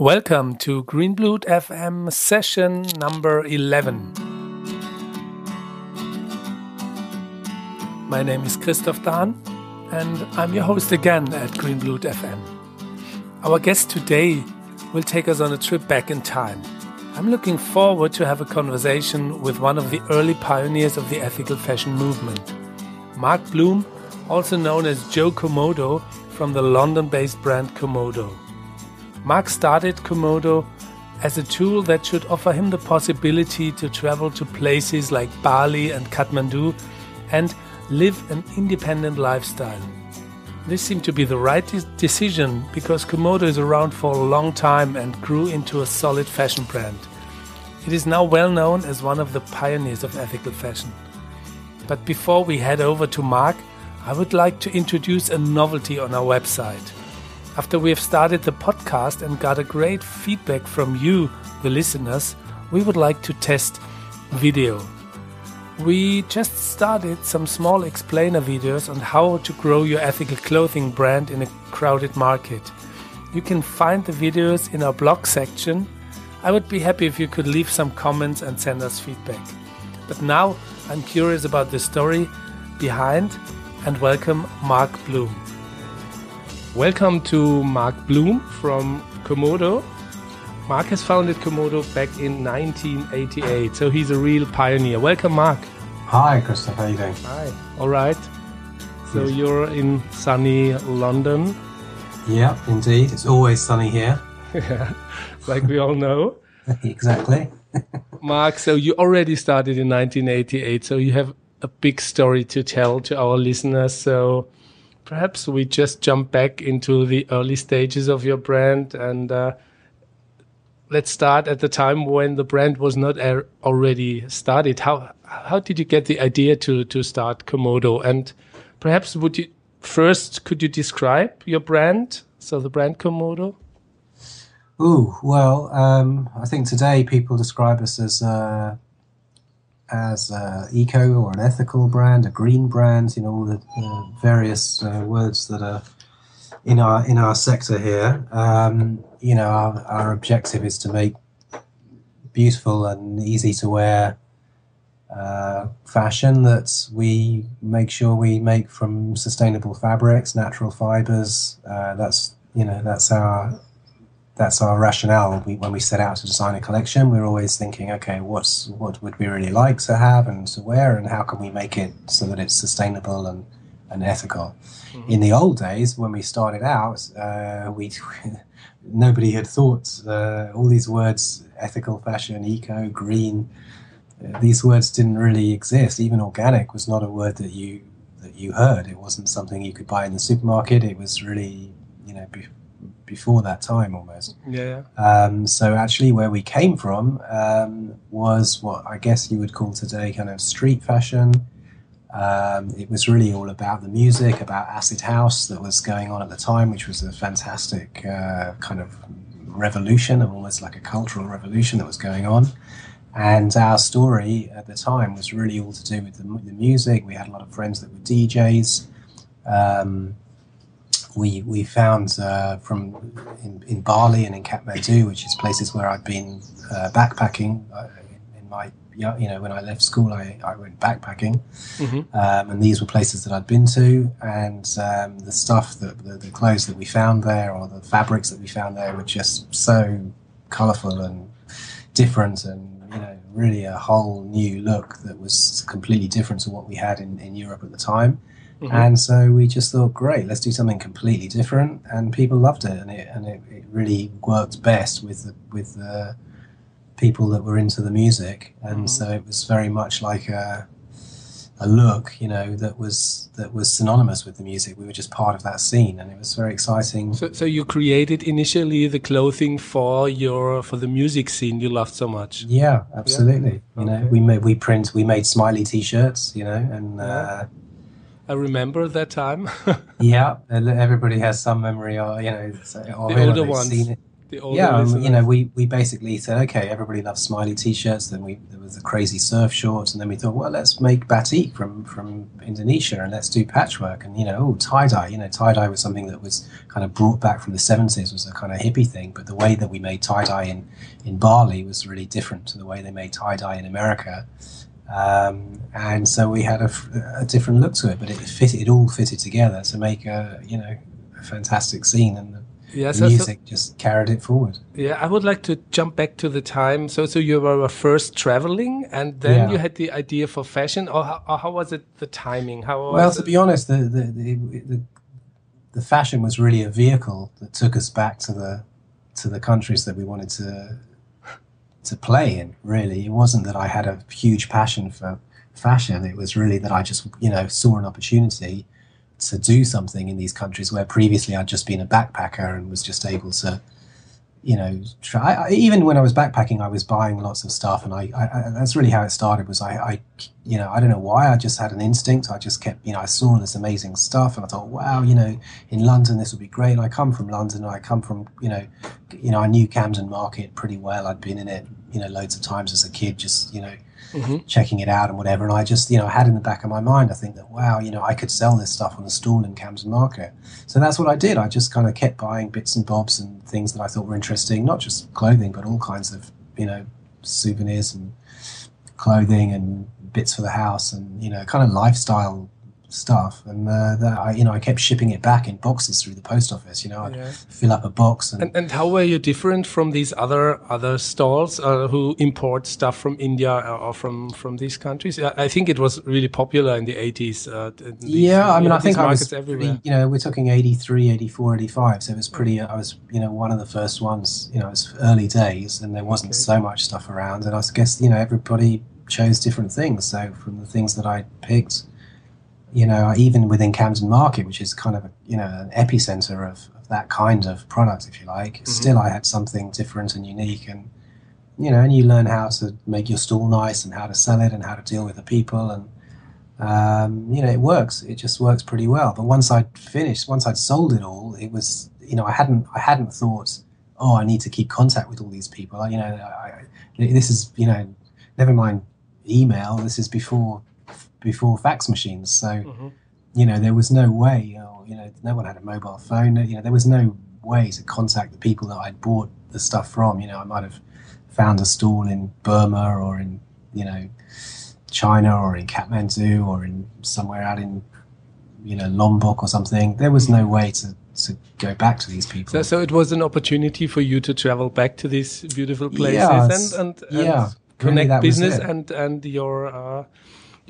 Welcome to Greenblood FM session number 11. My name is Christoph Dahn and I'm your host again at Greenblood FM. Our guest today will take us on a trip back in time. I'm looking forward to have a conversation with one of the early pioneers of the ethical fashion movement. Mark Bloom, also known as Joe Komodo from the London-based brand Komodo. Mark started Komodo as a tool that should offer him the possibility to travel to places like Bali and Kathmandu and live an independent lifestyle. This seemed to be the right decision because Komodo is around for a long time and grew into a solid fashion brand. It is now well known as one of the pioneers of ethical fashion. But before we head over to Mark, I would like to introduce a novelty on our website. After we have started the podcast and got a great feedback from you, the listeners, we would like to test video. We just started some small explainer videos on how to grow your ethical clothing brand in a crowded market. You can find the videos in our blog section. I would be happy if you could leave some comments and send us feedback. But now I'm curious about the story behind and welcome Mark Bloom. Welcome to Mark Bloom from Komodo. Mark has founded Komodo back in 1988, so he's a real pioneer. Welcome, Mark. Hi, Christoph. How are you doing? Hi. All right. So yes. you're in sunny London. Yeah, indeed. It's always sunny here. yeah, like we all know. exactly. Mark, so you already started in 1988, so you have a big story to tell to our listeners. So perhaps we just jump back into the early stages of your brand and uh, let's start at the time when the brand was not already started. How how did you get the idea to to start Komodo? And perhaps would you first could you describe your brand? So the brand Komodo. Oh well, um, I think today people describe us as uh, as eco or an ethical brand, a green brand, you know, all the uh, various uh, words that are in our in our sector here. Um, you know, our, our objective is to make beautiful and easy to wear uh, fashion that we make sure we make from sustainable fabrics, natural fibers. Uh, that's you know that's our that's our rationale. We, when we set out to design a collection, we're always thinking, okay, what's what would we really like to have and to wear, and how can we make it so that it's sustainable and, and ethical. Mm-hmm. In the old days, when we started out, uh, we nobody had thought uh, all these words: ethical fashion, eco, green. Uh, these words didn't really exist. Even organic was not a word that you that you heard. It wasn't something you could buy in the supermarket. It was really, you know, before that time almost. Yeah. Um, so actually, where we came from um, was what I guess you would call today kind of street fashion. Um, it was really all about the music, about acid house that was going on at the time, which was a fantastic uh, kind of revolution, almost like a cultural revolution that was going on. And our story at the time was really all to do with the, the music. We had a lot of friends that were DJs. Um, we we found uh, from in, in, Bali and in Kathmandu, which is places where I'd been uh, backpacking uh, in, in, my you know when I left school, I, I went backpacking, mm-hmm. um, and these were places that I'd been to, and um, the stuff that the, the, clothes that we found there or the fabrics that we found there were just so colourful and different and you know really a whole new look that was completely different to what we had in, in Europe at the time Mm-hmm. And so we just thought, great, let's do something completely different, and people loved it, and it and it, it really worked best with the, with the people that were into the music, and mm-hmm. so it was very much like a a look, you know, that was that was synonymous with the music. We were just part of that scene, and it was very exciting. So, so you created initially the clothing for your for the music scene you loved so much. Yeah, absolutely. Yeah? You okay. know, we made we print we made smiley T-shirts, you know, and. Yeah. Uh, I remember that time. yeah, everybody has some memory, or you know, the older ones. yeah, um, you know, we, we basically said, okay, everybody loves smiley t-shirts. Then we there was the crazy surf shorts, and then we thought, well, let's make batik from from Indonesia, and let's do patchwork, and you know, oh, tie dye. You know, tie dye was something that was kind of brought back from the seventies, was a kind of hippie thing. But the way that we made tie dye in in Bali was really different to the way they made tie dye in America. Um, and so we had a, a, different look to it, but it fit. It all fitted together to make a you know a fantastic scene, and the, music so, just carried it forward. Yeah, I would like to jump back to the time. So, so you were first traveling, and then yeah. you had the idea for fashion, or how, or how was it the timing? How well, to be honest, the the, the the, the fashion was really a vehicle that took us back to the to the countries that we wanted to to play in. Really, it wasn't that I had a huge passion for fashion. It was really that I just you know saw an opportunity to do something in these countries where previously I'd just been a backpacker and was just able to, you know, try. I, even when I was backpacking, I was buying lots of stuff, and I, I that's really how it started. Was I, I, you know, I don't know why I just had an instinct. I just kept, you know, I saw this amazing stuff, and I thought, wow, you know, in London this would be great. And I come from London, and I come from, you know, you know, I knew Camden Market pretty well. I'd been in it, you know, loads of times as a kid, just you know mm-hmm. checking it out and whatever. And I just, you know, had in the back of my mind, I think that, wow, you know, I could sell this stuff on a stall in Camden Market. So that's what I did. I just kind of kept buying bits and bobs and things that I thought were interesting, not just clothing, but all kinds of, you know, souvenirs and clothing and bits for the house and, you know, kind of lifestyle stuff, and uh, that I, you know, I kept shipping it back in boxes through the post office. You know, I'd yeah. fill up a box. And, and, and how were you different from these other other stalls uh, who import stuff from India or from from these countries? I think it was really popular in the eighties. Uh, yeah, I mean, I think I was pretty, you know, we're talking 83, 84, 85, so it was pretty. I was you know one of the first ones. You know, it was early days, and there wasn't okay. so much stuff around, and I guess you know everybody chose different things. So from the things that I picked you know, even within Camden Market, which is kind of a, you know an epicenter of, of that kind of product, if you like, mm-hmm. still I had something different and unique, and you know, and you learn how to make your stall nice and how to sell it and how to deal with the people, and um, you know, it works. It just works pretty well. But once I'd finished, once I'd sold it all, it was you know, I hadn't I hadn't thought, oh, I need to keep contact with all these people. You know, I, this is you know, never mind email. This is before before fax machines. So, mm-hmm. you know, there was no way, or, you know, no one had a mobile phone. You know, there was no way to contact the people that I'd bought the stuff from. You know, I might have found a stall in Burma or in, you know, China or in Kathmandu or in somewhere out in, you know, Lombok or something. There was no mm-hmm. way to to go back to these people. So, so it was an opportunity for you to travel back to these beautiful places and, and, and yeah, connect really business and, and your uh,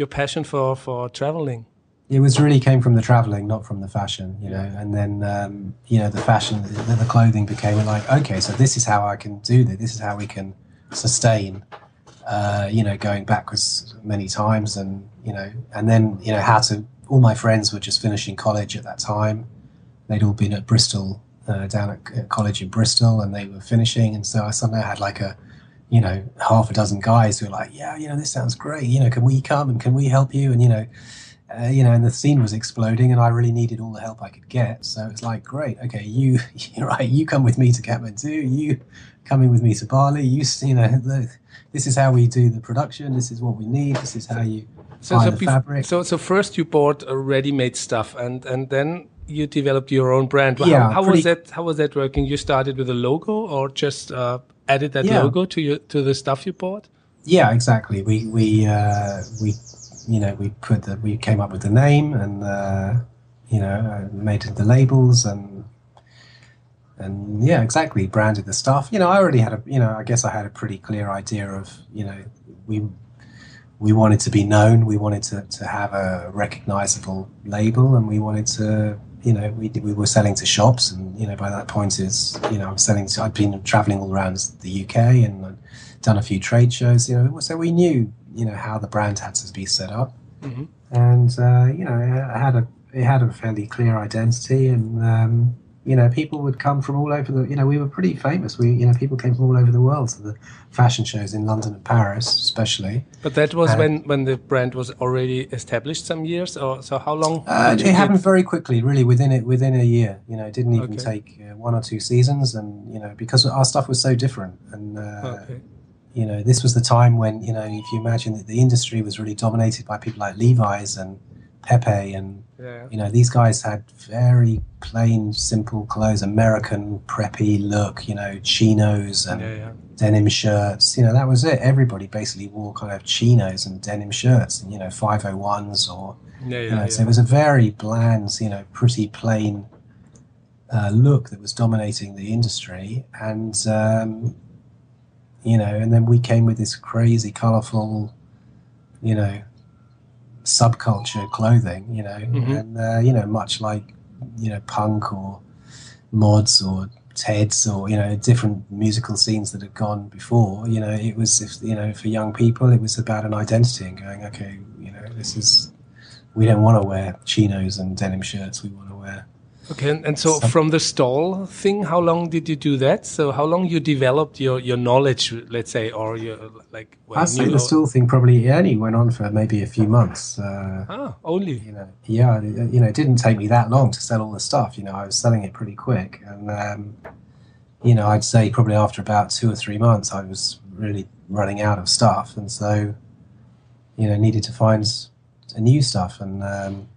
your passion for for traveling? It was really came from the traveling, not from the fashion, you know. And then um, you know the fashion, the, the clothing became like, okay, so this is how I can do this. This is how we can sustain. Uh, you know, going backwards many times, and you know, and then you know how to. All my friends were just finishing college at that time. They'd all been at Bristol, uh, down at, at college in Bristol, and they were finishing, and so I somehow had like a you know, half a dozen guys who were like, yeah, you know, this sounds great. You know, can we come and can we help you? And, you know, uh, you know, and the scene was exploding and I really needed all the help I could get. So it's like, great. Okay. You, you're right. You come with me to Kathmandu. You coming with me to Bali. You, you know, the, this is how we do the production. This is what we need. This is how you so, buy so the fabric. So, so first you bought a ready-made stuff and, and then you developed your own brand. yeah, how, how pretty, was that? How was that working? You started with a logo or just, uh, added that yeah. logo to your to the stuff you bought? Yeah, exactly. We we uh, we you know we put the we came up with the name and uh, you know uh, made the labels and and yeah, exactly branded the stuff. You know, I already had a you know I guess I had a pretty clear idea of you know we we wanted to be known. We wanted to, to have a recognizable label, and we wanted to you know, we we were selling to shops, and you know, by that point, is you know, I'm selling. To, I'd been traveling all around the UK and I'd done a few trade shows. You know, so we knew you know how the brand had to be set up, mm-hmm. and uh, you know, it had a it had a fairly clear identity, and um, you know, people would come from all over the. You know, we were pretty famous. We, you know, people came from all over the world to the fashion shows in London and Paris, especially. But that was when when the brand was already established some years, or so how long? Uh, it happened very quickly, really, within it within a year. You know, it didn't even okay. take uh, one or two seasons, and you know, because our stuff was so different, and. Uh, okay you know, this was the time when, you know, if you imagine that the industry was really dominated by people like Levi's and Pepe and yeah. you know these guys had very plain simple clothes american preppy look you know chinos and yeah, yeah. denim shirts you know that was it everybody basically wore kind of chinos and denim shirts and you know 501s or yeah, you know, so it was a very bland you know pretty plain uh, look that was dominating the industry and um, you know and then we came with this crazy colorful you know subculture clothing, you know, mm-hmm. and uh, you know, much like you know, punk or mods or Teds or you know, different musical scenes that had gone before. You know, it was if you know, for young people, it was about an identity and going, okay, you know, this is we don't want to wear chinos and denim shirts. We want to wear Okay, and, and so from the stall thing, how long did you do that? So how long you developed your, your knowledge, let's say, or your like? Well, I say the stall thing probably only went on for maybe a few months. Uh, ah, only. You know, yeah, you know, it didn't take me that long to sell all the stuff. You know, I was selling it pretty quick, and um, you know, I'd say probably after about two or three months, I was really running out of stuff, and so you know, needed to find a new stuff, and um,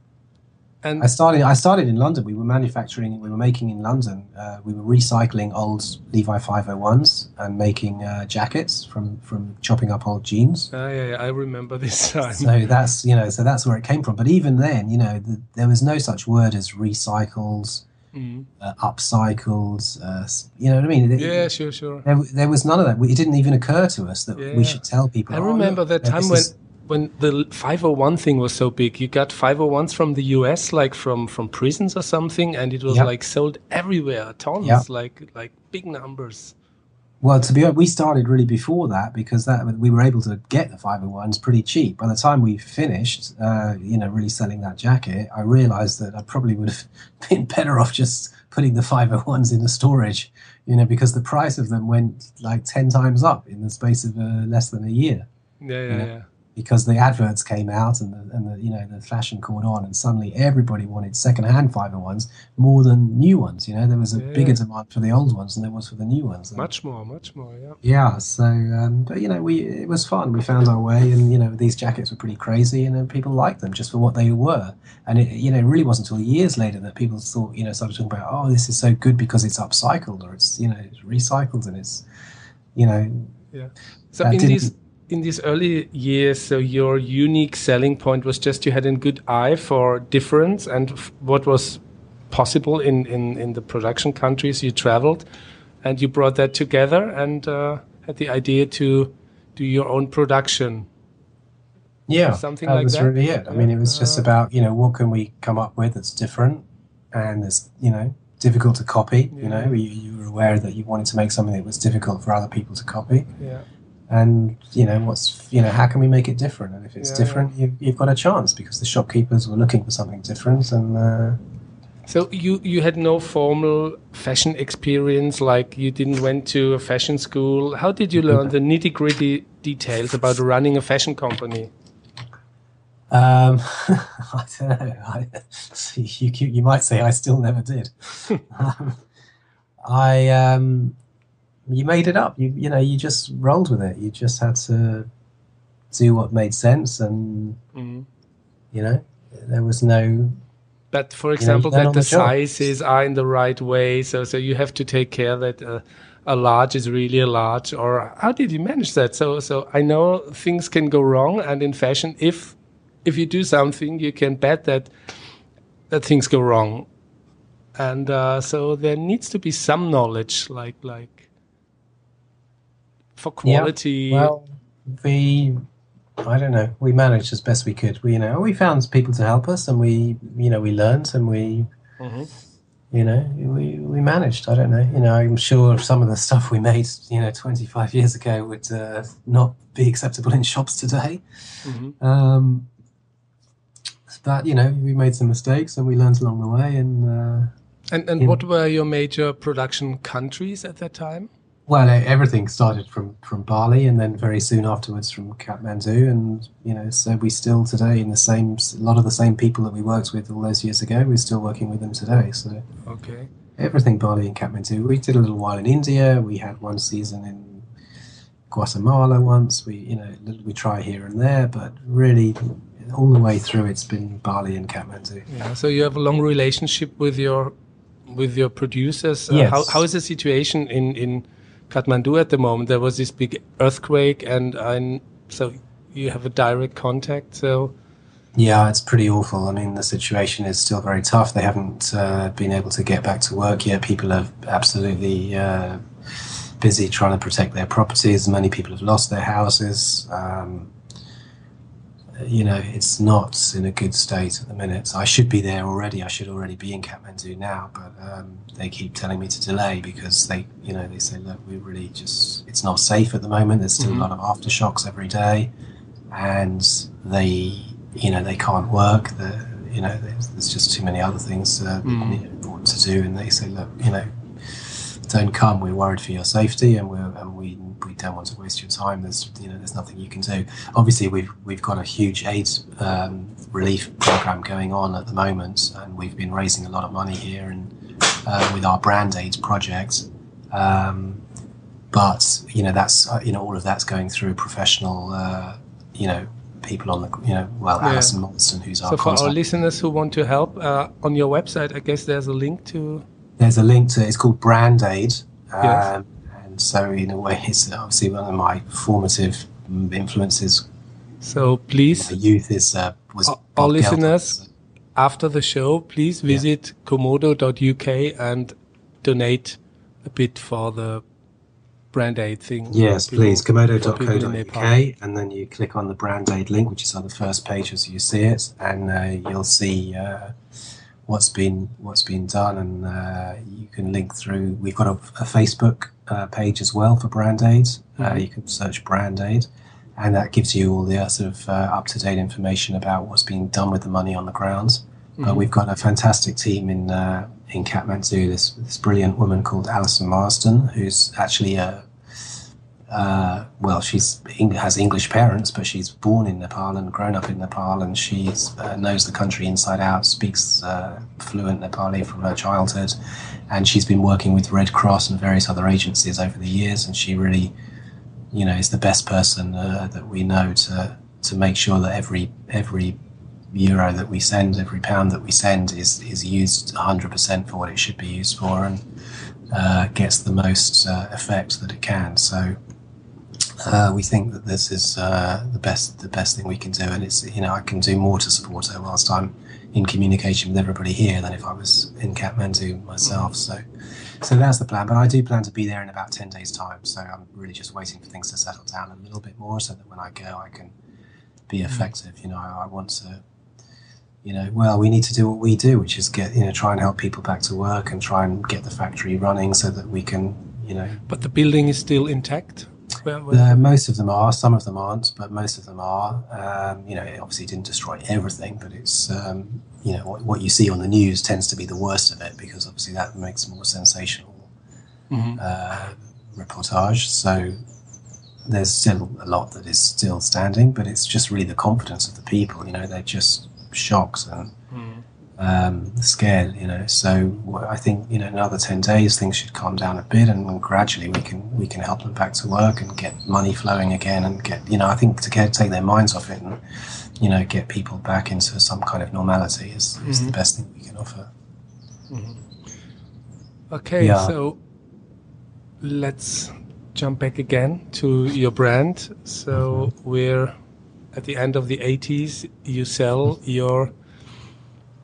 and I started. I started in London. We were manufacturing. We were making in London. Uh, we were recycling old Levi 501s and making uh, jackets from from chopping up old jeans. Oh yeah, yeah, I remember this time. So that's you know, so that's where it came from. But even then, you know, the, there was no such word as recycles. mm. uh, upcycled. Uh, you know what I mean? Yeah, sure, sure. There, there, was none of that. It didn't even occur to us that yeah. we should tell people. I oh, remember that time when. When the 501 thing was so big, you got 501s from the US, like from from prisons or something, and it was like sold everywhere, tons, like like big numbers. Well, to be honest, we started really before that because that we were able to get the 501s pretty cheap. By the time we finished, uh, you know, really selling that jacket, I realised that I probably would have been better off just putting the 501s in the storage, you know, because the price of them went like ten times up in the space of uh, less than a year. Yeah, yeah, you know? yeah because the adverts came out and the, and the you know the fashion caught on and suddenly everybody wanted second-hand 501s more than new ones you know? There was a yeah. bigger demand for the old ones than there was for the new ones. Much more much more yeah. Yeah so um, but you know we it was fun. We found our way and you know these jackets were pretty crazy and people liked them just for what they were. And it you know it really wasn't until years later that people thought you know started talking about oh this is so good because it's upcycled or it's you know it's recycled and it's you know yeah. So in these in these early years, so your unique selling point was just you had a good eye for difference and what was possible in, in, in the production countries you traveled, and you brought that together and uh, had the idea to do your own production. Yeah, something that like was that. really it. I mean, it was just uh, about you know what can we come up with that's different, and it's you know difficult to copy. Yeah. You know, you, you were aware that you wanted to make something that was difficult for other people to copy. Yeah and you know what's you know how can we make it different and if it's yeah, different yeah. You, have got a chance because the shopkeepers were looking for something different and uh, so you you had no formal fashion experience like you didn't went to a fashion school how did you learn the nitty gritty details about running a fashion company um, I don't know. I, you, you might say I still never did. um, I um, you made it up. You you know you just rolled with it. You just had to do what made sense, and mm-hmm. you know there was no. But for example, you know, that the, the sizes are in the right way, so so you have to take care that. Uh, a large is really a large or how did you manage that so so i know things can go wrong and in fashion if if you do something you can bet that that things go wrong and uh, so there needs to be some knowledge like like for quality? Yeah, well, we, I don't know, we managed as best we could. We, you know, we found people to help us, and we, you know, we learned, and we, mm-hmm. you know, we we managed. I don't know, you know, I'm sure some of the stuff we made, you know, 25 years ago would uh, not be acceptable in shops today. Mm-hmm. Um, but you know, we made some mistakes, and we learned along the way, and. Uh, And and what were your major production countries at that time? Well, everything started from, from Bali, and then very soon afterwards from Kathmandu, and you know, so we still today in the same a lot of the same people that we worked with all those years ago. We're still working with them today. So okay, everything Bali and Kathmandu. We did a little while in India. We had one season in Guatemala once. We you know we try here and there, but really all the way through it's been Bali and Kathmandu. Yeah. So you have a long relationship with your with your producers. Yes. Uh, how how is the situation in in Kathmandu at the moment. There was this big earthquake, and I'm, so you have a direct contact. So yeah, it's pretty awful. I mean, the situation is still very tough. They haven't uh, been able to get back to work yet. People are absolutely uh, busy trying to protect their properties. Many people have lost their houses. Um, you know, it's not in a good state at the minute. So I should be there already. I should already be in Kathmandu now, but um, they keep telling me to delay because they, you know, they say, look, we really just, it's not safe at the moment. There's still mm-hmm. a lot of aftershocks every day, and they, you know, they can't work. The, you know, there's, there's just too many other things uh, mm. to do, and they say, look, you know, don't come. We're worried for your safety, and we and we we don't want to waste your time. There's you know there's nothing you can do. Obviously, we've we've got a huge AIDS um, relief program going on at the moment, and we've been raising a lot of money here and uh, with our brand AIDS project. Um, but you know that's uh, you know all of that's going through professional uh, you know people on the you know well yeah. Alison Monson who's our so for our listeners who want to help uh, on your website I guess there's a link to there's a link to it's called Brand Aid um, yes. and so in a way it's obviously one of my formative influences so please my youth is uh, was our listeners after the show please visit yeah. komodo.uk and donate a bit for the brand aid thing. Yes, people, please. Komodo.co.uk, and then you click on the brand aid link, which is on the first page as you see it, and uh, you'll see uh, what's been what's been done, and uh, you can link through. We've got a, a Facebook uh, page as well for Brand Aid. Uh, mm-hmm. you can search Brand Aid, and that gives you all the uh, sort of uh, up to date information about what's being done with the money on the ground. Mm-hmm. But we've got a fantastic team in in Kathmandu. This this brilliant woman called Alison Marsden, who's actually a uh, well, she's has English parents, but she's born in Nepal and grown up in Nepal, and she uh, knows the country inside out, speaks uh, fluent Nepali from her childhood, and she's been working with Red Cross and various other agencies over the years, and she really, you know, is the best person uh, that we know to to make sure that every every euro that we send, every pound that we send, is is used 100% for what it should be used for, and uh, gets the most uh, effect that it can. So uh, we think that this is uh, the best the best thing we can do, and it's you know I can do more to support her whilst I'm in communication with everybody here than if I was in Kathmandu myself. Mm. So, so that's the plan. But I do plan to be there in about ten days' time. So I'm really just waiting for things to settle down a little bit more, so that when I go, I can be mm. effective. You know, I, I want to you know, well, we need to do what we do, which is get, you know, try and help people back to work and try and get the factory running so that we can, you know. But the building is still intact? Uh, most of them are. Some of them aren't, but most of them are. Um, you know, it obviously didn't destroy everything, but it's um, you know what, what, you see on the news tends to be the worst of it because obviously that makes more sensational mm-hmm. uh, reportage. So there's still a lot that is still standing, but it's just really the confidence of the people. You know, they're just shocked and. Mm um, scared, you know. So I think you know another ten days things should calm down a bit, and gradually we can we can help them back to work and get money flowing again, and get you know I think to get take their minds off it and you know get people back into some kind of normality is, is mm-hmm. the best thing we can offer. Mm-hmm. Okay, yeah. so let's jump back again to your brand. So mm-hmm. we're at the end of the 80s. You sell your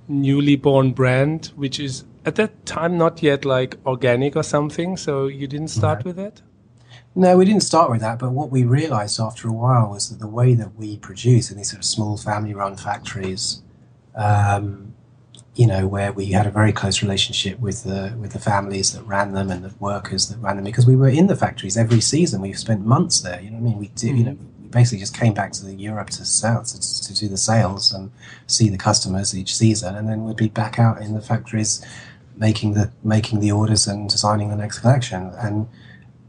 newly born brand, which is at that time not yet like organic or something. So you didn't start with that? No, we didn't start with that. But what we realized after a while was that the way that we produce in these sort of small family run factories, um, you know, where we had a very close relationship with the with the families that ran them and the workers that ran them, because we were in the factories every season. We've spent months there. You know what I mean? We did. Mm-hmm. You know, basically just came back to the Europe to sell to, to, do the sales and see the customers each season, and then we'd be back out in the factories, making the making the orders and designing the next collection. And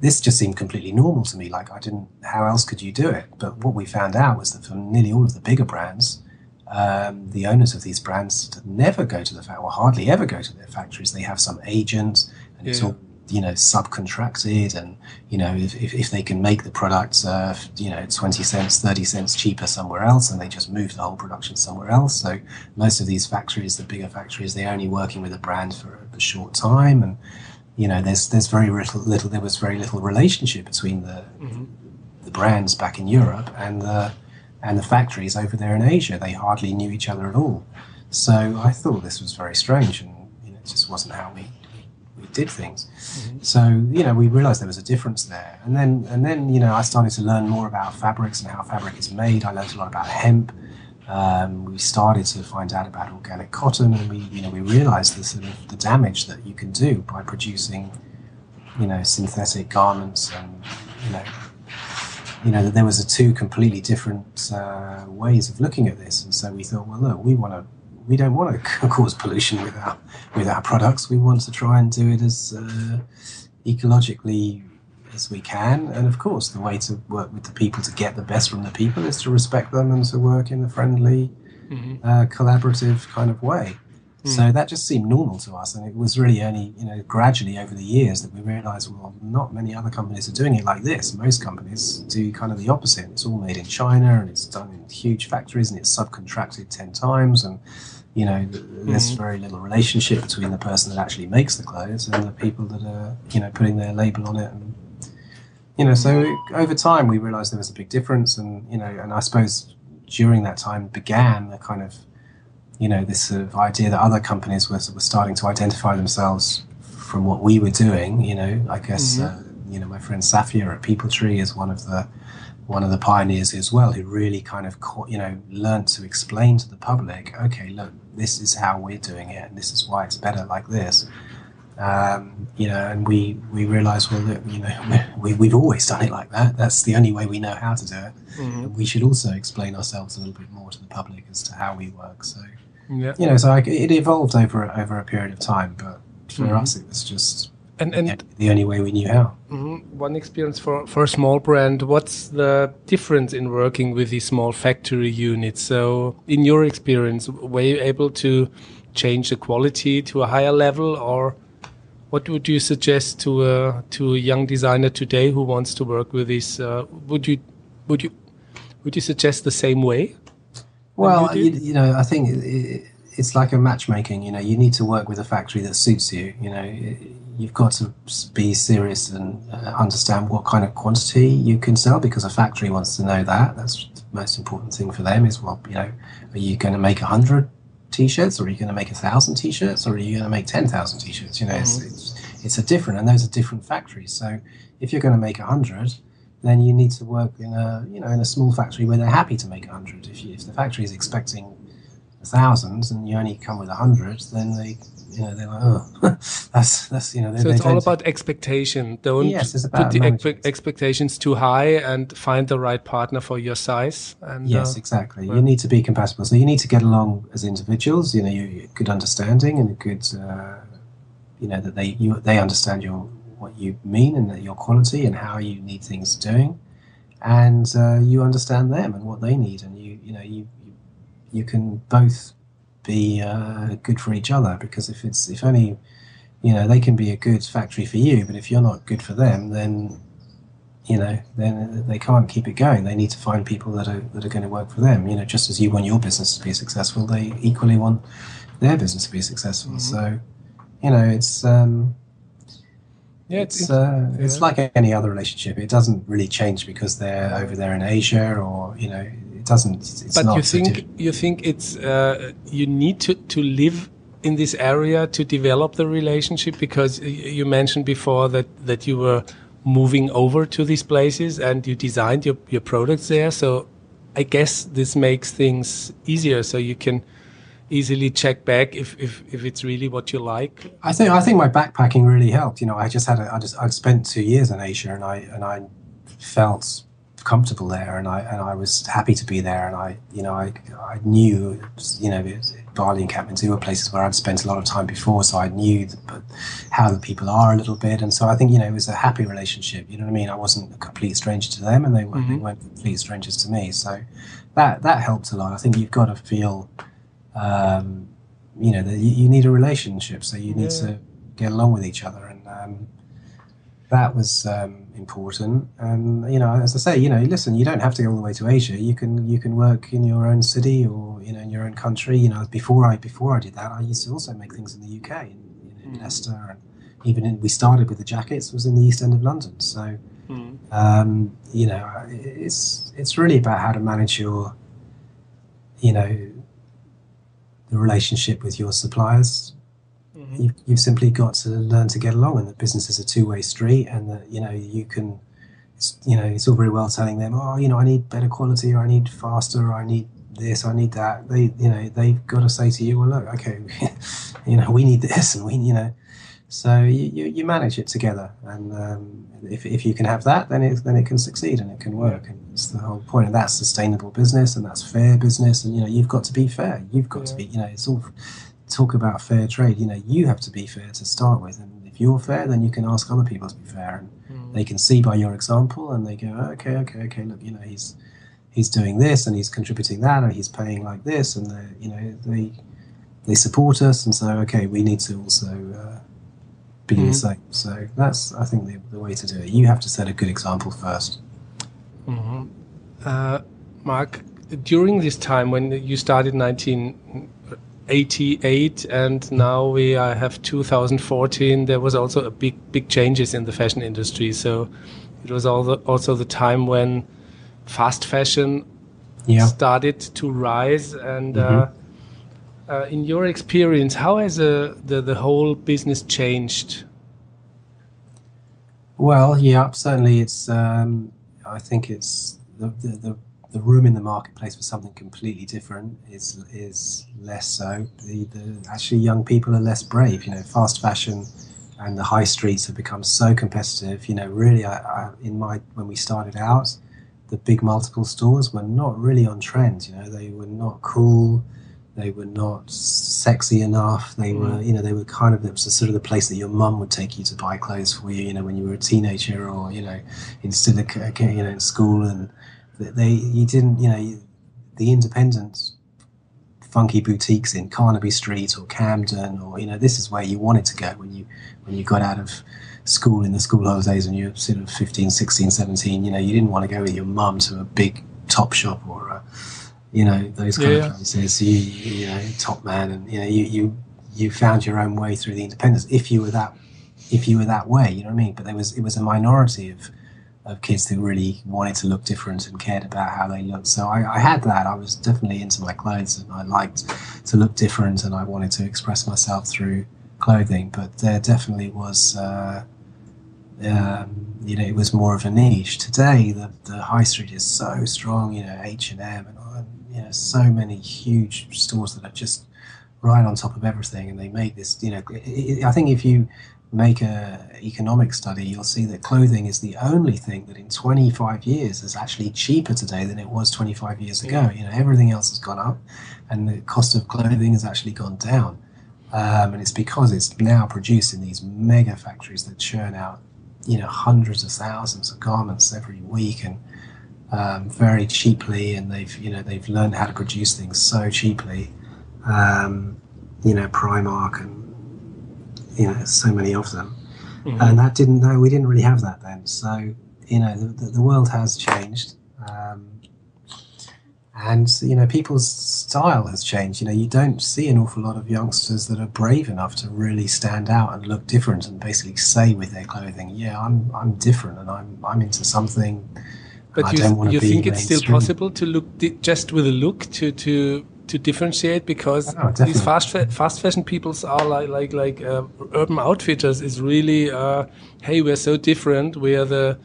this just seemed completely normal to me. Like I didn't, how else could you do it? But what we found out was that for nearly all of the bigger brands, um, the owners of these brands never go to the factory, or hardly ever go to their factories. They have some agent, and yeah. it's all you know subcontracted and you know if, if, if they can make the products uh, you know 20 cents 30 cents cheaper somewhere else and they just move the whole production somewhere else. So most of these factories the bigger factories they're only working with a brand for a short time and you know there's there's very little, little there was very little relationship between the mm-hmm. the brands back in Europe and the and the factories over there in Asia. They hardly knew each other at all. So I thought this was very strange and you know, it just wasn't how we we did things. Mm-hmm. So you know, we realised there was a difference there, and then and then you know, I started to learn more about fabrics and how fabric is made. I learned a lot about hemp. Um, we started to find out about organic cotton, and we you know we realised the sort of the damage that you can do by producing you know synthetic garments, and you know you know that there was a two completely different uh, ways of looking at this, and so we thought, well, look, we want to we don't want to cause pollution with our with our products. We want to try and do it as uh, ecologically as we can. And of course, the way to work with the people to get the best from the people is to respect them and to work in a friendly, mm-hmm. uh, collaborative kind of way. Mm. So that just seemed normal to us, and it was really only you know gradually over the years that we realised well, not many other companies are doing it like this. Most companies do kind of the opposite. It's all made in China, and it's done in huge factories, and it's subcontracted ten times, and you know, there's mm-hmm. very little relationship between the person that actually makes the clothes and the people that are, you know, putting their label on it. And, you know, so over time we realized there was a big difference. And, you know, and I suppose during that time began a kind of, you know, this sort of idea that other companies were, were starting to identify themselves from what we were doing. You know, I guess, mm-hmm. uh, you know, my friend Safia at People Tree is one of the, one of the pioneers as well, who really kind of, you know, learned to explain to the public, okay, look, this is how we're doing it, and this is why it's better like this. Um, you know, and we we realise, well, that, you know, we we've always done it like that. That's the only way we know how to do it. Mm-hmm. we should also explain ourselves a little bit more to the public as to how we work. So, yeah. you know, so I, it evolved over over a period of time, but for mm-hmm. us, it was just and, and the only way we knew how. Mm-hmm. One experience for, for a small brand, what's the difference in working with these small factory units? So, in your experience, were you able to change the quality to a higher level, or what would you suggest to a to a young designer today who wants to work with this? Uh, would you would you would you suggest the same way? Well, you, you, know, I think it, it's like a matchmaking. You know, you need to work with a factory that suits you. You know. You've got to be serious and uh, understand what kind of quantity you can sell because a factory wants to know that. That's the most important thing for them is, well, you know, are you going to make 100 t-shirts or are you going to make a 1,000 t-shirts or are you going to make 10,000 t-shirts? You know, mm-hmm. it's, it's, it's a different, and those are different factories. So if you're going to make 100, then you need to work in a, you know, in a small factory where they're happy to make 100. If, you, if the factory is expecting thousands and you only come with a hundred, then they you know, they're like, oh, that's that's you know. so it's all about expectation. Don't yes, put the expe expectations too high, and find the right partner for your size. And yes, uh, exactly. Well, you need to be compatible. So you need to get along as individuals. You know, you good understanding and a good, uh, you know, that they you they understand your what you mean and your quality and how you need things doing, and uh, you understand them and what they need, and you you know you you, can both be uh, good for each other because if it's if only you know they can be a good factory for you but if you're not good for them then you know then they can't keep it going. They need to find people that are that are going to work for them. You know just as you want your business to be successful they equally want their business to be successful. Mm-hmm. so you know it's um yeah, it's it's, uh, it's like any other relationship. It doesn't really change because they're over there in Asia, or you know, it doesn't. It's but you think you think it's uh, you need to to live in this area to develop the relationship because you mentioned before that that you were moving over to these places and you designed your your products there. So I guess this makes things easier. So you can easily check back if, if, if it's really what you like? I think I think my backpacking really helped. You know, I just had a, I just I'd spent two years in Asia and I and I felt comfortable there, and I and I was happy to be there, and I you know I I knew you know Bali and Kathmandu were places where I'd spent a lot of time before, so I knew the, how the people are a little bit, and so I think you know it was a happy relationship. You know what I mean? I wasn't a complete stranger to them, and they, mm-hmm. they weren't complete strangers to me. So that that helped a lot. I think you've got to feel, um, you know, you, you, need a relationship, so you need yeah. to get along with each other, and um, that was um, important. And you know, as I say, you know, listen, you don't have to go all the way to Asia. You can you can work in your own city or you know in your own country. You know, before I before I did that, I used to also make things in the UK, in, in mm. Leicester, and even in, we started with the jackets was in the East End of London. So, mm. um, you know, it's it's really about how to manage your, you know, the relationship with your suppliers Mm-hmm. You've, you've simply got to learn to get along, and that business is a two-way street, and that you know you can, you know, it's all very well telling them, oh, you know, I need better quality, or I need faster, or I need this, I need that. They, you know, they've got to say to you, well, look, okay, you know, we need this, and we, you know, so you, you, you manage it together, and um, if, if you can have that, then it then it can succeed and it can work, and it's the whole point. And that's sustainable business, and that's fair business, and you know, you've got to be fair. You've got yeah. to be, you know, it's all talk about fair trade, you know, you have to be fair to start with. And if you're fair, then you can ask other people to be fair. And mm. they can see by your example and they go, okay, okay, okay, look, you know, he's he's doing this and he's contributing that and he's paying like this and they you know they they support us and so okay we need to also uh, be mm-hmm. the same so that's i think the, the way to do it you have to set a good example 1st mm-hmm. uh, mark during this time when you started 19 88 and now we have 2014 there was also a big big changes in the fashion industry so it was also the time when fast fashion yeah. started to rise and mm -hmm. uh, uh, in your experience how has uh, the the whole business changed well yeah certainly it's um, i think it's the, the, the room in the marketplace for something completely different is is less so. The, the actually young people are less brave. You know, fast fashion and the high streets have become so competitive. You know, really, I, I, in my when we started out, the big multiple stores were not really on trend. You know, they were not cool. They were not sexy enough. They mm. were, you know, they were kind of sort of the place that your mum would take you to buy clothes for you. You know, when you were a teenager, or you know, instead of you know in school and they you didn't you know the independent funky boutiques in Carnaby Street or Camden or you know this is where you wanted to go when you when you got out of school in the school holidays and you were sort of 15 16 17 you know you didn't want to go with your mum to a big Topshop or a, you know those kind yeah. of places you, you know Topman, and you know you you you found your own way through the independence if you were that if you were that way you know what I mean but there was it was a minority of of kids who really wanted to look different and cared about how they looked. So I, I, had that. I was definitely into my clothes and I liked to look different and I wanted to express myself through clothing. But there definitely was, uh, um, you know, it was more of a niche. Today, the, the high street is so strong. You know, H and M and M and you know, so many huge stores that are just right on top of everything, and they make this. You know, I think if you make a economic study, you'll see that clothing is the only thing that in 25 years is actually cheaper today than it was 25 years ago. You know, everything else has gone up, and the cost of clothing has actually gone down. Um, and it's because it's now produced in these mega factories that churn out, you know, hundreds of thousands of garments every week and um, very cheaply. And they've, you know, they've learned how to produce things so cheaply. Um, you know, Primark and you know so many of them, mm-hmm. and that didn't know we didn't really have that then. So you know the, the world has changed. Um, and you know people's style has changed you know you don't see an awful lot of youngsters that are brave enough to really stand out and look different and basically say with their clothing yeah i'm i'm different and i'm i'm into something but I you, you think it's still possible to look di- just with a look to to to differentiate because oh, these fast fa fast fashion peoples are like like like uh, urban outfitters is really uh, hey we're so different. We are the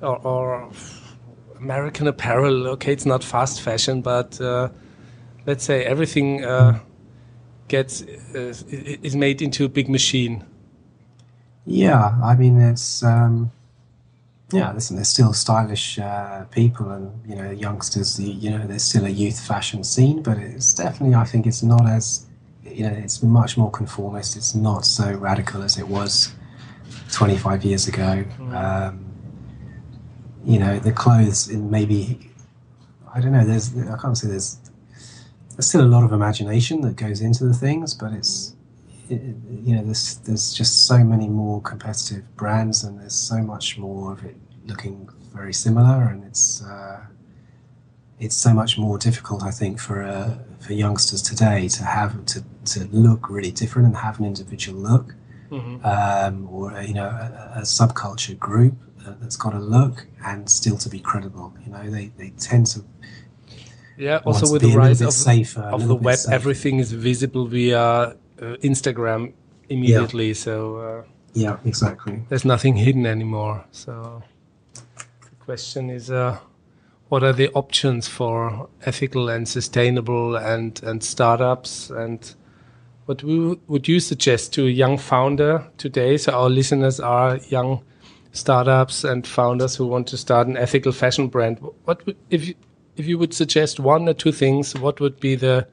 or, or, American apparel. Okay it's not fast fashion but uh, let's say everything uh, gets uh, is made into a big machine. Yeah I mean it's um, yeah, listen, there's still stylish uh, people and you know youngsters. You know, there's still a youth fashion scene, but it's definitely, I think, it's not as you know, it's much more conformist. It's not so radical as it was 25 years ago. Mm. Um, you know, the clothes in maybe I don't know. There's I can't say there's there's still a lot of imagination that goes into the things, but it's it, you know there's there's just so many more competitive brands and there's so much more of it looking very similar and it's uh, it's so much more difficult I think for uh, for youngsters today to have to, to look really different and have an individual look mm-hmm. um, or you know a, a subculture group that's got a look and still to be credible you know they, they tend to yeah also with the rise of, safer, of the web safer. everything is visible via Instagram immediately. Yeah. So uh, yeah, exactly. There's nothing hidden anymore. So the question is, uh, what are the options for ethical and sustainable and and startups and what would would you suggest to a young founder today? So our listeners are young startups and founders who want to start an ethical fashion brand. What if you, if you would suggest one or two things? What would be the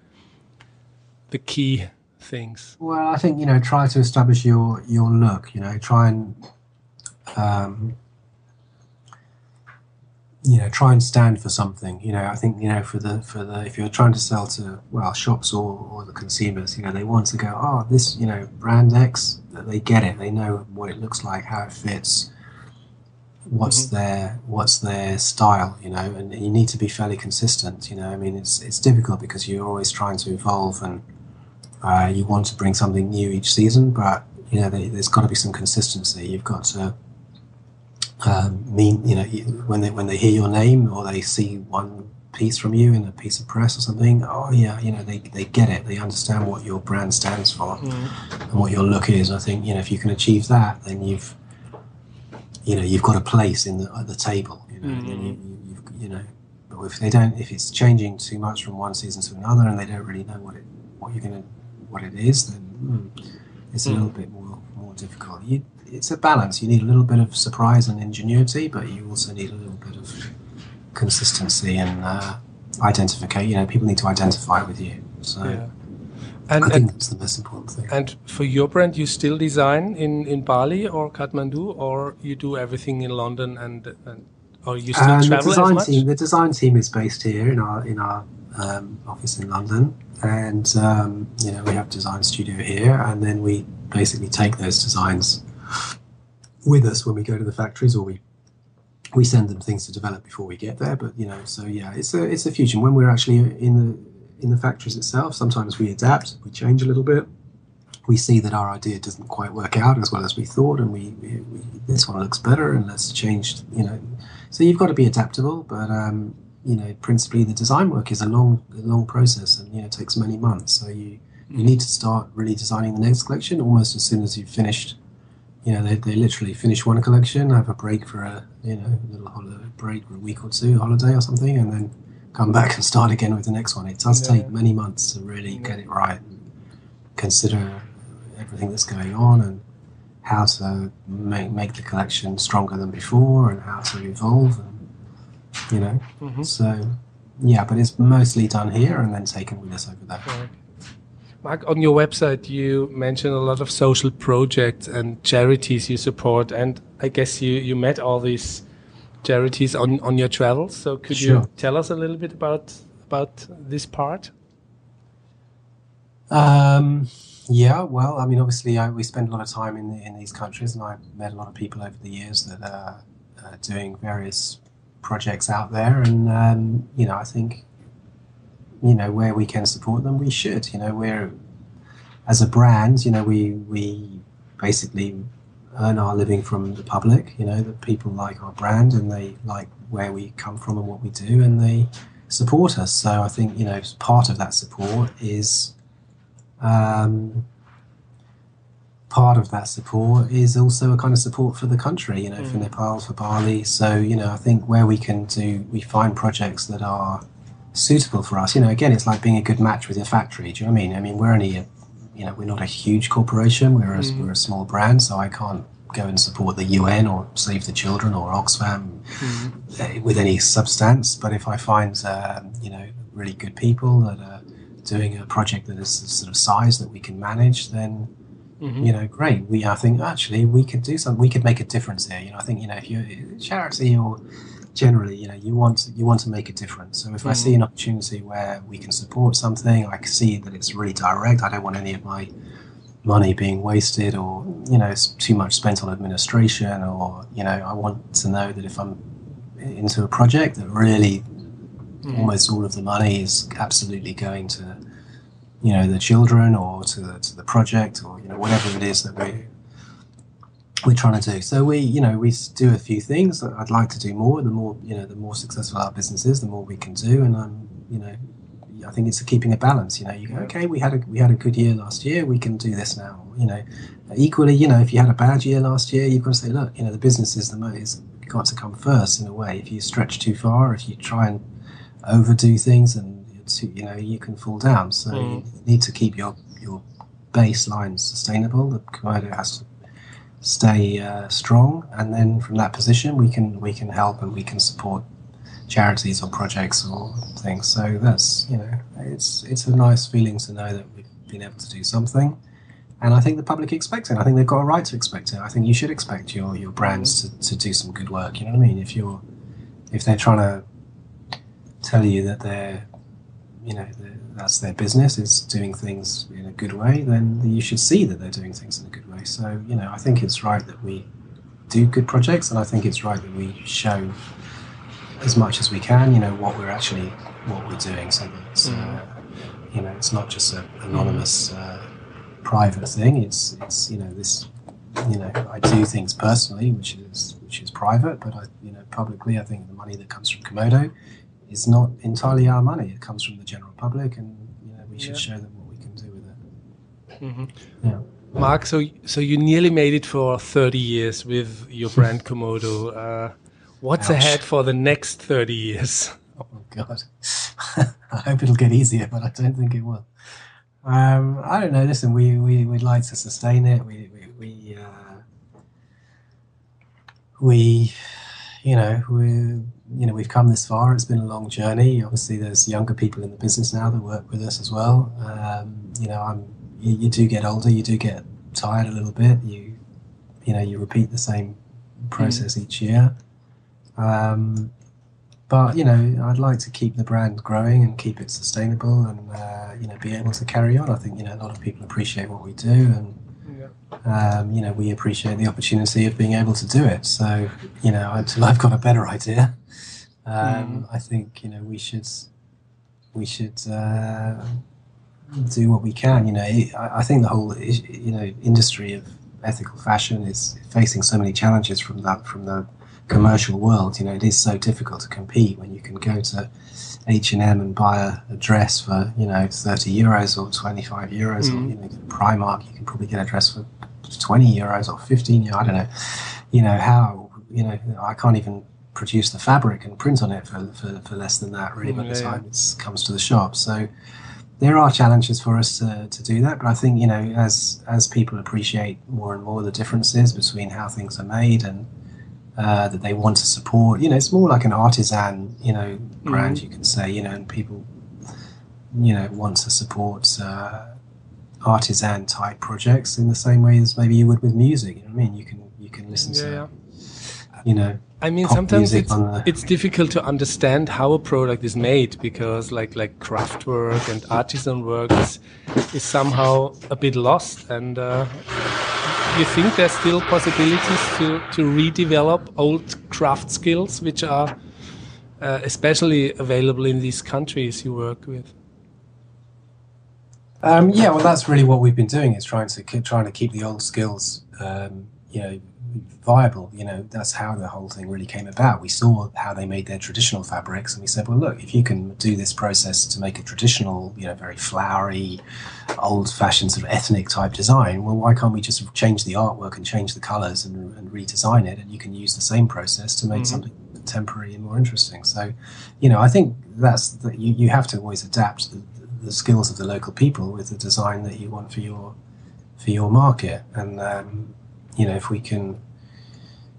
the key things? Well, I think you know, try to establish your your look. You know, try and um, you know, try and stand for something. You know, I think you know for the for the if you're trying to sell to well shops or, or the consumers, you know, they want to go, oh, this you know brand X, they get it, they know what it looks like, how it fits, what's mm-hmm. their what's their style, you know, and you need to be fairly consistent. You know, I mean, it's it's difficult because you're always trying to evolve and uh, you want to bring something new each season, but you know they, there's got to be some consistency. You've got to um, mean you know when they when they hear your name or they see one piece from you in a piece of press or something. Oh yeah, you know they, they get it. They understand what your brand stands for mm. and what your look is. I think you know if you can achieve that, then you've you know you've got a place in the, at the table. You know, mm. you, you, know. But if they don't, if it's changing too much from one season to another, and they don't really know what it what you're going to what it is, then mm, it's a mm. little bit more more difficult. You, it's a balance. You need a little bit of surprise and ingenuity, but you also need a little bit of consistency and uh, identification. You know, people need to identify with you. So. Yeah. And, I think and, that's the most important thing. And for your brand, you still design in, in Bali or Kathmandu, or you do everything in London, and, and or you still um, travel the design? Team, the design team is based here in our in our um, office in London, and um, you know we have design studio here, and then we basically take those designs with us when we go to the factories, or we we send them things to develop before we get there. But you know, so yeah, it's a it's a fusion. When we're actually in the in the factories itself, sometimes we adapt, we change a little bit. We see that our idea doesn't quite work out as well as we thought, and we, we, we this one looks better, and let's change. You know, so you've got to be adaptable, but um, you know, principally the design work is a long, a long process, and you know, it takes many months. So you you need to start really designing the next collection almost as soon as you've finished. You know, they, they literally finish one collection, have a break for a you know a little holiday break for a week or two, holiday or something, and then come back and start again with the next one. It does yeah. take many months to really yeah. get it right and consider everything that's going on and how to make make the collection stronger than before and how to evolve. And, you know. Mm-hmm. So, yeah, but it's mostly done here and then taken with us over there. Right. Mark, on your website, you mention a lot of social projects and charities you support, and I guess you, you met all these charities on, on your travels. So, could sure. you tell us a little bit about about this part? Um, yeah, well, I mean, obviously, I, we spend a lot of time in in these countries, and I've met a lot of people over the years that are uh, doing various projects out there, and um, you know, I think you know where we can support them, we should. You know, we're as a brand, you know, we we basically earn our living from the public. You know, that people like our brand and they like where we come from and what we do, and they support us. So I think you know part of that support is um, part of that support is also a kind of support for the country, you know, mm. for Nepal, for Bali. So, you know, I think where we can do, we find projects that are suitable for us. You know, again, it's like being a good match with your factory. Do you know what I mean? I mean, we're only, a, you know, we're not a huge corporation. We're a, mm. we're a small brand, so I can't go and support the UN or Save the Children or Oxfam mm-hmm. with any substance. But if I find um, you know really good people that are doing a project that is sort of size that we can manage, then mm-hmm. you know, great. We I think actually we could do something. We could make a difference here. You know, I think you know if you're charity or generally, you know, you want you want to make a difference. So if mm-hmm. I see an opportunity where we can support something, I see that it's really direct. I don't want any of my money being wasted or you know it's too much spent on administration or you know i want to know that if i'm into a project that really mm. almost all of the money is absolutely going to you know the children or to the, to the project or you know whatever it is that we we're trying to do so we you know we do a few things i'd like to do more the more you know the more successful our business is the more we can do and i'm you know I think it's keeping a balance. You know, you go, okay, we had a we had a good year last year. We can do this now. You know, equally, you know, if you had a bad year last year, you've got to say, look, you know, the business is the most got to come first in a way. If you stretch too far, if you try and overdo things, and you know, you can fall down. So mm. you need to keep your your baseline sustainable. The Komodo has to stay uh, strong, and then from that position, we can we can help and we can support charities or projects or things. So that's you know it's it's a nice feeling to know that we've been able to do something, and I think the public expects it. I think they've got a right to expect it. I think you should expect your your brands to, to do some good work. You know what I mean? If you're if they're trying to tell you that they're you know that's their business is doing things in a good way, then you should see that they're doing things in a good way. So you know I think it's right that we do good projects, and I think it's right that we show as much as we can, you know, what we're actually what we're doing, so that mm. uh, you know, it's not just an anonymous uh, private thing. It's it's you know this, you know, I do things personally, which is which is private, but I you know publicly, I think the money that comes from Komodo is not entirely our money. It comes from the general public, and you know we should yeah. show them what we can do with it. Mm-hmm. Yeah. Mark, so so you nearly made it for 30 years with your brand Komodo. Uh, What's Ouch. ahead for the next 30 years? Oh, God. I hope it'll get easier, but I don't think it will. Um, I don't know. Listen, we, we, we'd like to sustain it. We, we, we, uh, we you know, we you know, we've come this far. It's been a long journey. Obviously, there's younger people in the business now that work with us as well. Um, you know, I'm, you, you, do get older. You do get tired a little bit. You, you know, you repeat the same process mm. each year. Um, but you know, I'd like to keep the brand growing and keep it sustainable, and uh, you know, be able to carry on. I think you know a lot of people appreciate what we do, and um, you know, we appreciate the opportunity of being able to do it. So you know, until I've got a better idea, um, mm. I think you know we should we should uh, do what we can. You know, I, I think the whole you know industry of ethical fashion is facing so many challenges from that from the commercial world, you know, it is so difficult to compete when you can go to H and M and buy a, a, dress for you know thirty euros or twenty five euros, mm. or you know Primark, you can probably get a dress for twenty euros or fifteen. euros. I don't know, you know how you know I can't even produce the fabric and print on it for, for, for less than that really by the time it comes to the shop. So there are challenges for us to, to do that, but I think you know as as people appreciate more and more the differences between how things are made and uh, that they want to support. You know, it's more like an artisan, you know, brand mm-hmm. you can say. You know, and people, you know, want to support uh, artisan type projects in the same way as maybe you would with music. You know what I mean? You can you can listen yeah, to, yeah. you know. I mean, sometimes it's the... it's difficult to understand how a product is made because, like like craft work and artisan work is, is somehow a bit lost and. Uh, you think there's still possibilities to, to redevelop old craft skills, which are uh, especially available in these countries you work with? Um, yeah, well, that's really what we've been doing is trying to trying to keep the old skills, um, you know, viable. You know, that's how the whole thing really came about. We saw how they made their traditional fabrics, and we said, well, look, if you can do this process to make a traditional, you know, very flowery, old-fashioned sort of ethnic type design, well, why can't we just change the artwork and change the colors and, and redesign it, and you can use the same process to make mm-hmm. something contemporary and more interesting. So, you know, I think that's that you, you have to always adapt the, the skills of the local people with the design that you want for your for your market and um, you know, if we can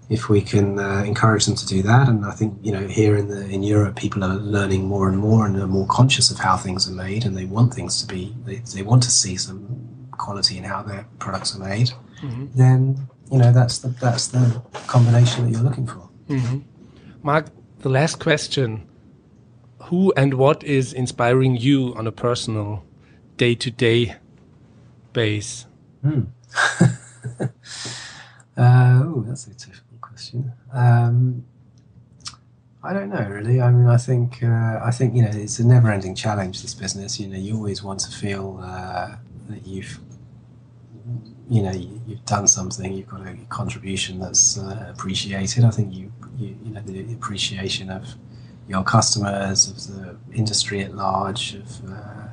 if we can uh, encourage them to do that. And I think you know here in the in Europe, people are learning more and more and are more conscious of how things are made, and they want things to be they, they want to see some quality in how their products are made. Mm-hmm. Then you know that's the that's the combination that you're looking for. Mm-hmm. Mark, the last question: Who and what is inspiring you on a personal, day-to-day base? Hmm. uh, oh, that's a difficult question. Um, I don't know really. I mean, I think uh, I think you know it's a never-ending challenge. This business, you know, you always want to feel uh, that you've you know you, have done something. You've got a contribution that's uh, appreciated. I think you, you you know the appreciation of your customers, of the industry at large, of uh,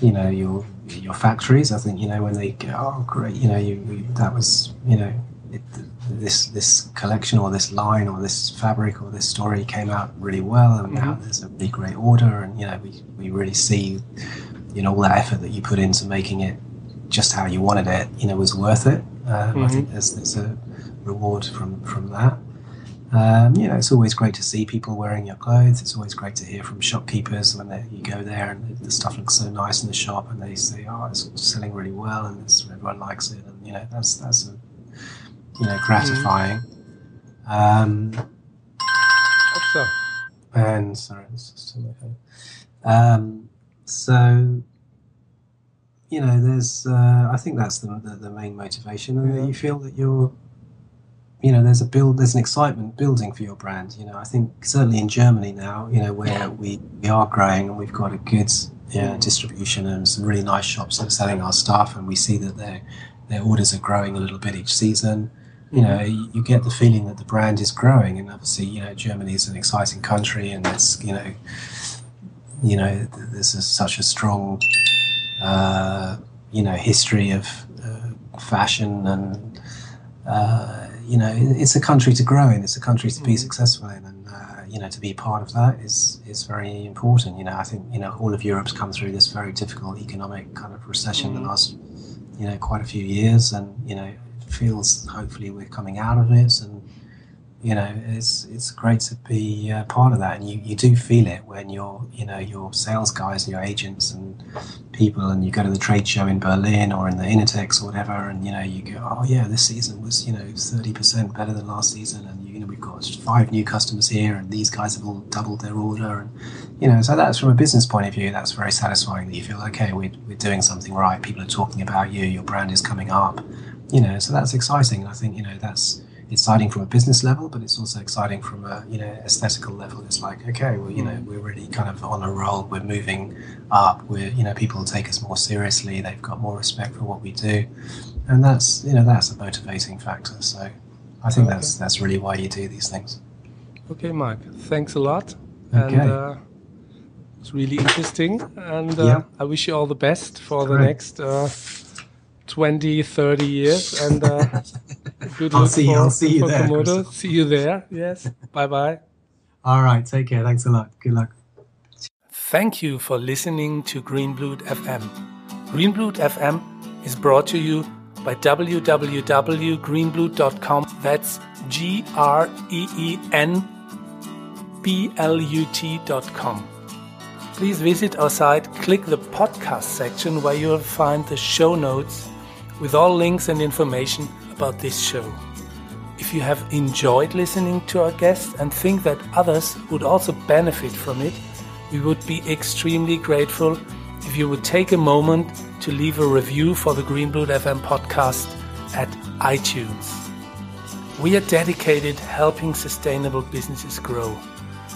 you know your your factories. I think you know when they go, oh great, you know you, you that was you know it, this this collection or this line or this fabric or this story came out really well, and mm-hmm. now there's a really great order, and you know we we really see you know all that effort that you put into making it just how you wanted it, you know, was worth it. Um, mm-hmm. I think there's there's a reward from from that. Um, you know, it's always great to see people wearing your clothes. It's always great to hear from shopkeepers when they, you go there and the stuff looks so nice in the shop, and they say, "Oh, it's selling really well," and everyone likes it, and you know, that's that's a, you know gratifying. Mm-hmm. Um, so. And sorry, it's just my phone. Um, so you know, there's uh, I think that's the, the, the main motivation, and yeah. you feel that you're you know there's a build there's an excitement building for your brand you know. I think certainly in germany now you know where we, we are growing and we've got a good yeah, distribution and some really nice shops that are selling our stuff and we see that their their orders are growing a little bit each season you know you, you get the feeling that the brand is growing and obviously you know germany is an exciting country and it's you know you know there's a, such a strong uh, you know history of uh, fashion and uh, you know, it's a country to grow in. It's a country to be mm-hmm. successful in, and uh, you know, to be part of that is is very important. You know, I think you know all of Europe's come through this very difficult economic kind of recession mm-hmm. the last you know quite a few years, and you know, it feels hopefully we're coming out of it, and you know, it's it's great to be uh, part of that, and you, you do feel it when you're you know your sales guys and your agents and people, and you go to the trade show in Berlin or in the Innatex or whatever, and you know you go, oh yeah, this season was you know thirty percent better than last season, and you know we've got five new customers here, and these guys have all doubled their order, and you know so that's from a business point of view, that's very satisfying that you feel okay, we're we're doing something right, people are talking about you, your brand is coming up, you know, so that's exciting, I think you know that's exciting from a business level, but it's also exciting from a you know aesthetical level. It's like okay, well you know mm. we're really kind of on a roll. We're moving up. We're you know people take us more seriously. They've got more respect for what we do, and that's you know that's a motivating factor. So I think okay. that's that's really why you do these things. Okay, Mike. Thanks a lot. Okay. And, uh, it's really interesting, and uh, yeah. I wish you all the best for the next. Uh, 20, 30 years. And uh, good I'll see, for, I'll see you there. Komodo. See you there. Yes. bye bye. All right. Take care. Thanks a lot. Good luck. Thank you for listening to Greenblut FM. Greenblut FM is brought to you by www.greenblut.com. That's G R E E N B L U T.com please visit our site, click the podcast section where you will find the show notes with all links and information about this show. If you have enjoyed listening to our guests and think that others would also benefit from it, we would be extremely grateful if you would take a moment to leave a review for the Greenblut FM podcast at iTunes. We are dedicated helping sustainable businesses grow.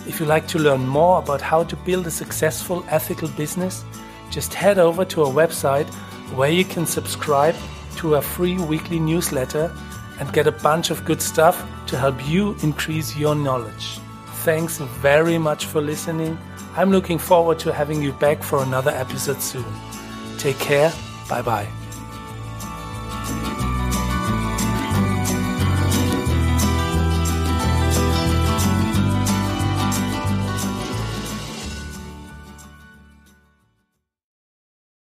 If you'd like to learn more about how to build a successful ethical business, just head over to our website where you can subscribe to a free weekly newsletter and get a bunch of good stuff to help you increase your knowledge. Thanks very much for listening. I'm looking forward to having you back for another episode soon. Take care. Bye bye.